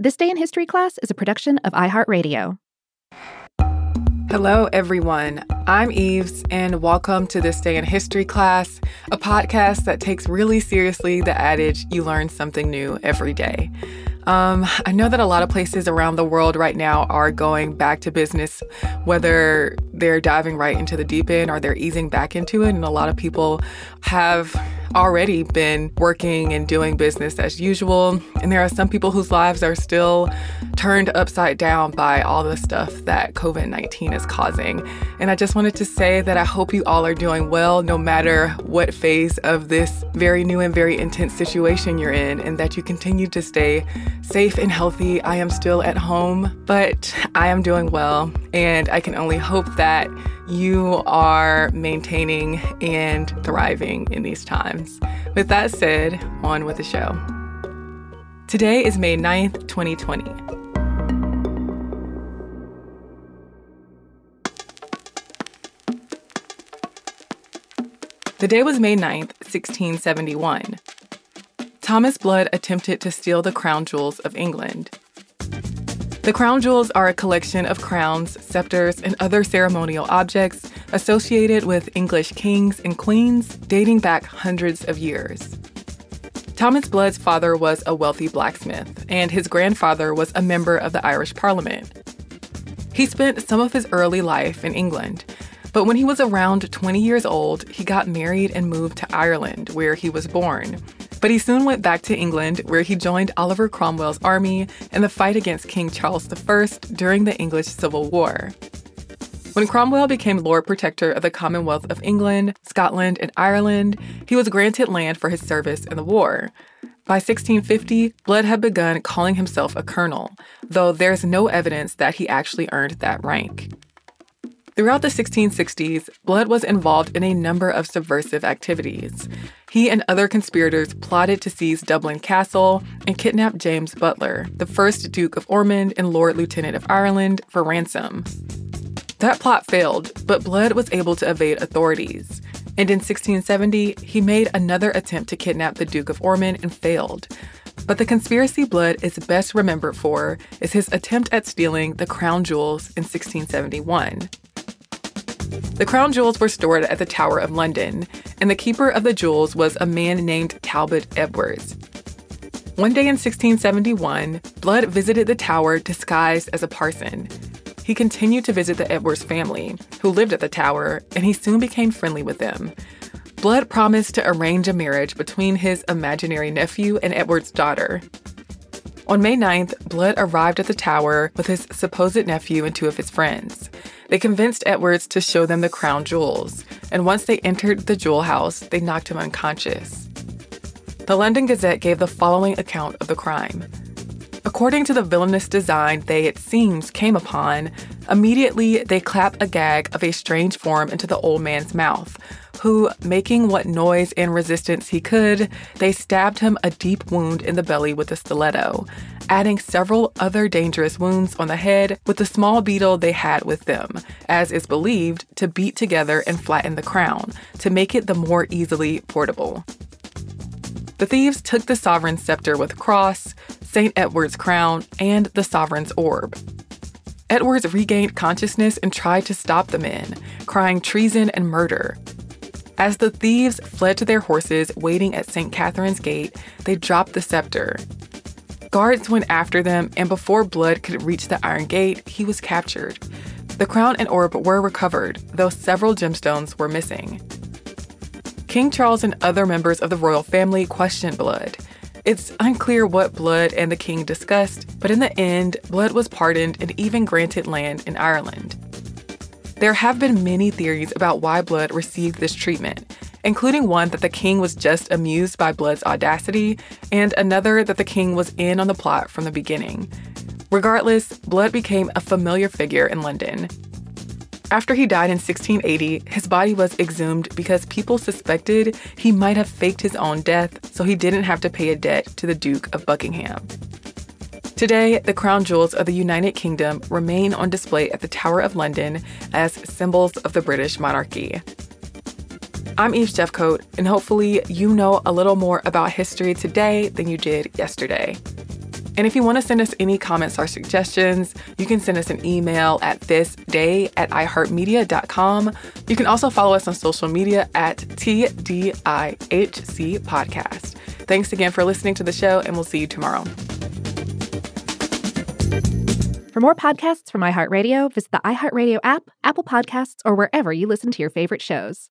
This Day in History class is a production of iHeartRadio. Hello, everyone. I'm Eves, and welcome to This Day in History class, a podcast that takes really seriously the adage you learn something new every day. Um, I know that a lot of places around the world right now are going back to business, whether they're diving right into the deep end or they're easing back into it. And a lot of people have already been working and doing business as usual. And there are some people whose lives are still turned upside down by all the stuff that COVID 19 is causing. And I just wanted to say that I hope you all are doing well, no matter what phase of this very new and very intense situation you're in, and that you continue to stay safe and healthy. I am still at home, but I am doing well. And I can only hope that you are maintaining and thriving in these times. With that said, on with the show. Today is May 9th, 2020. The day was May 9th, 1671. Thomas Blood attempted to steal the crown jewels of England. The crown jewels are a collection of crowns, scepters, and other ceremonial objects associated with English kings and queens dating back hundreds of years. Thomas Blood's father was a wealthy blacksmith, and his grandfather was a member of the Irish Parliament. He spent some of his early life in England, but when he was around 20 years old, he got married and moved to Ireland, where he was born. But he soon went back to England, where he joined Oliver Cromwell's army in the fight against King Charles I during the English Civil War. When Cromwell became Lord Protector of the Commonwealth of England, Scotland, and Ireland, he was granted land for his service in the war. By 1650, Blood had begun calling himself a colonel, though there's no evidence that he actually earned that rank. Throughout the 1660s, Blood was involved in a number of subversive activities. He and other conspirators plotted to seize Dublin Castle and kidnap James Butler, the first Duke of Ormond and Lord Lieutenant of Ireland, for ransom. That plot failed, but Blood was able to evade authorities. And in 1670, he made another attempt to kidnap the Duke of Ormond and failed. But the conspiracy Blood is best remembered for is his attempt at stealing the crown jewels in 1671. The crown jewels were stored at the Tower of London, and the keeper of the jewels was a man named Talbot Edwards. One day in 1671, Blood visited the tower disguised as a parson. He continued to visit the Edwards family, who lived at the tower, and he soon became friendly with them. Blood promised to arrange a marriage between his imaginary nephew and Edward's daughter. On May 9th, Blood arrived at the tower with his supposed nephew and two of his friends. They convinced Edwards to show them the crown jewels, and once they entered the jewel house, they knocked him unconscious. The London Gazette gave the following account of the crime. According to the villainous design they, it seems, came upon, immediately they clap a gag of a strange form into the old man's mouth, who, making what noise and resistance he could, they stabbed him a deep wound in the belly with a stiletto, adding several other dangerous wounds on the head with the small beetle they had with them, as is believed to beat together and flatten the crown to make it the more easily portable. The thieves took the sovereign's scepter with cross, St. Edward's crown, and the sovereign's orb. Edwards regained consciousness and tried to stop the men, crying treason and murder. As the thieves fled to their horses waiting at St. Catherine's Gate, they dropped the scepter, Guards went after them, and before Blood could reach the Iron Gate, he was captured. The crown and orb were recovered, though several gemstones were missing. King Charles and other members of the royal family questioned Blood. It's unclear what Blood and the king discussed, but in the end, Blood was pardoned and even granted land in Ireland. There have been many theories about why Blood received this treatment, including one that the king was just amused by Blood's audacity, and another that the king was in on the plot from the beginning. Regardless, Blood became a familiar figure in London. After he died in 1680, his body was exhumed because people suspected he might have faked his own death so he didn't have to pay a debt to the Duke of Buckingham. Today, the crown jewels of the United Kingdom remain on display at the Tower of London as symbols of the British monarchy. I'm Eves Jeffcoat, and hopefully, you know a little more about history today than you did yesterday. And if you want to send us any comments or suggestions, you can send us an email at thisday at iheartmedia.com. You can also follow us on social media at TDIHC Podcast. Thanks again for listening to the show, and we'll see you tomorrow. For more podcasts from iHeartRadio, visit the iHeartRadio app, Apple Podcasts, or wherever you listen to your favorite shows.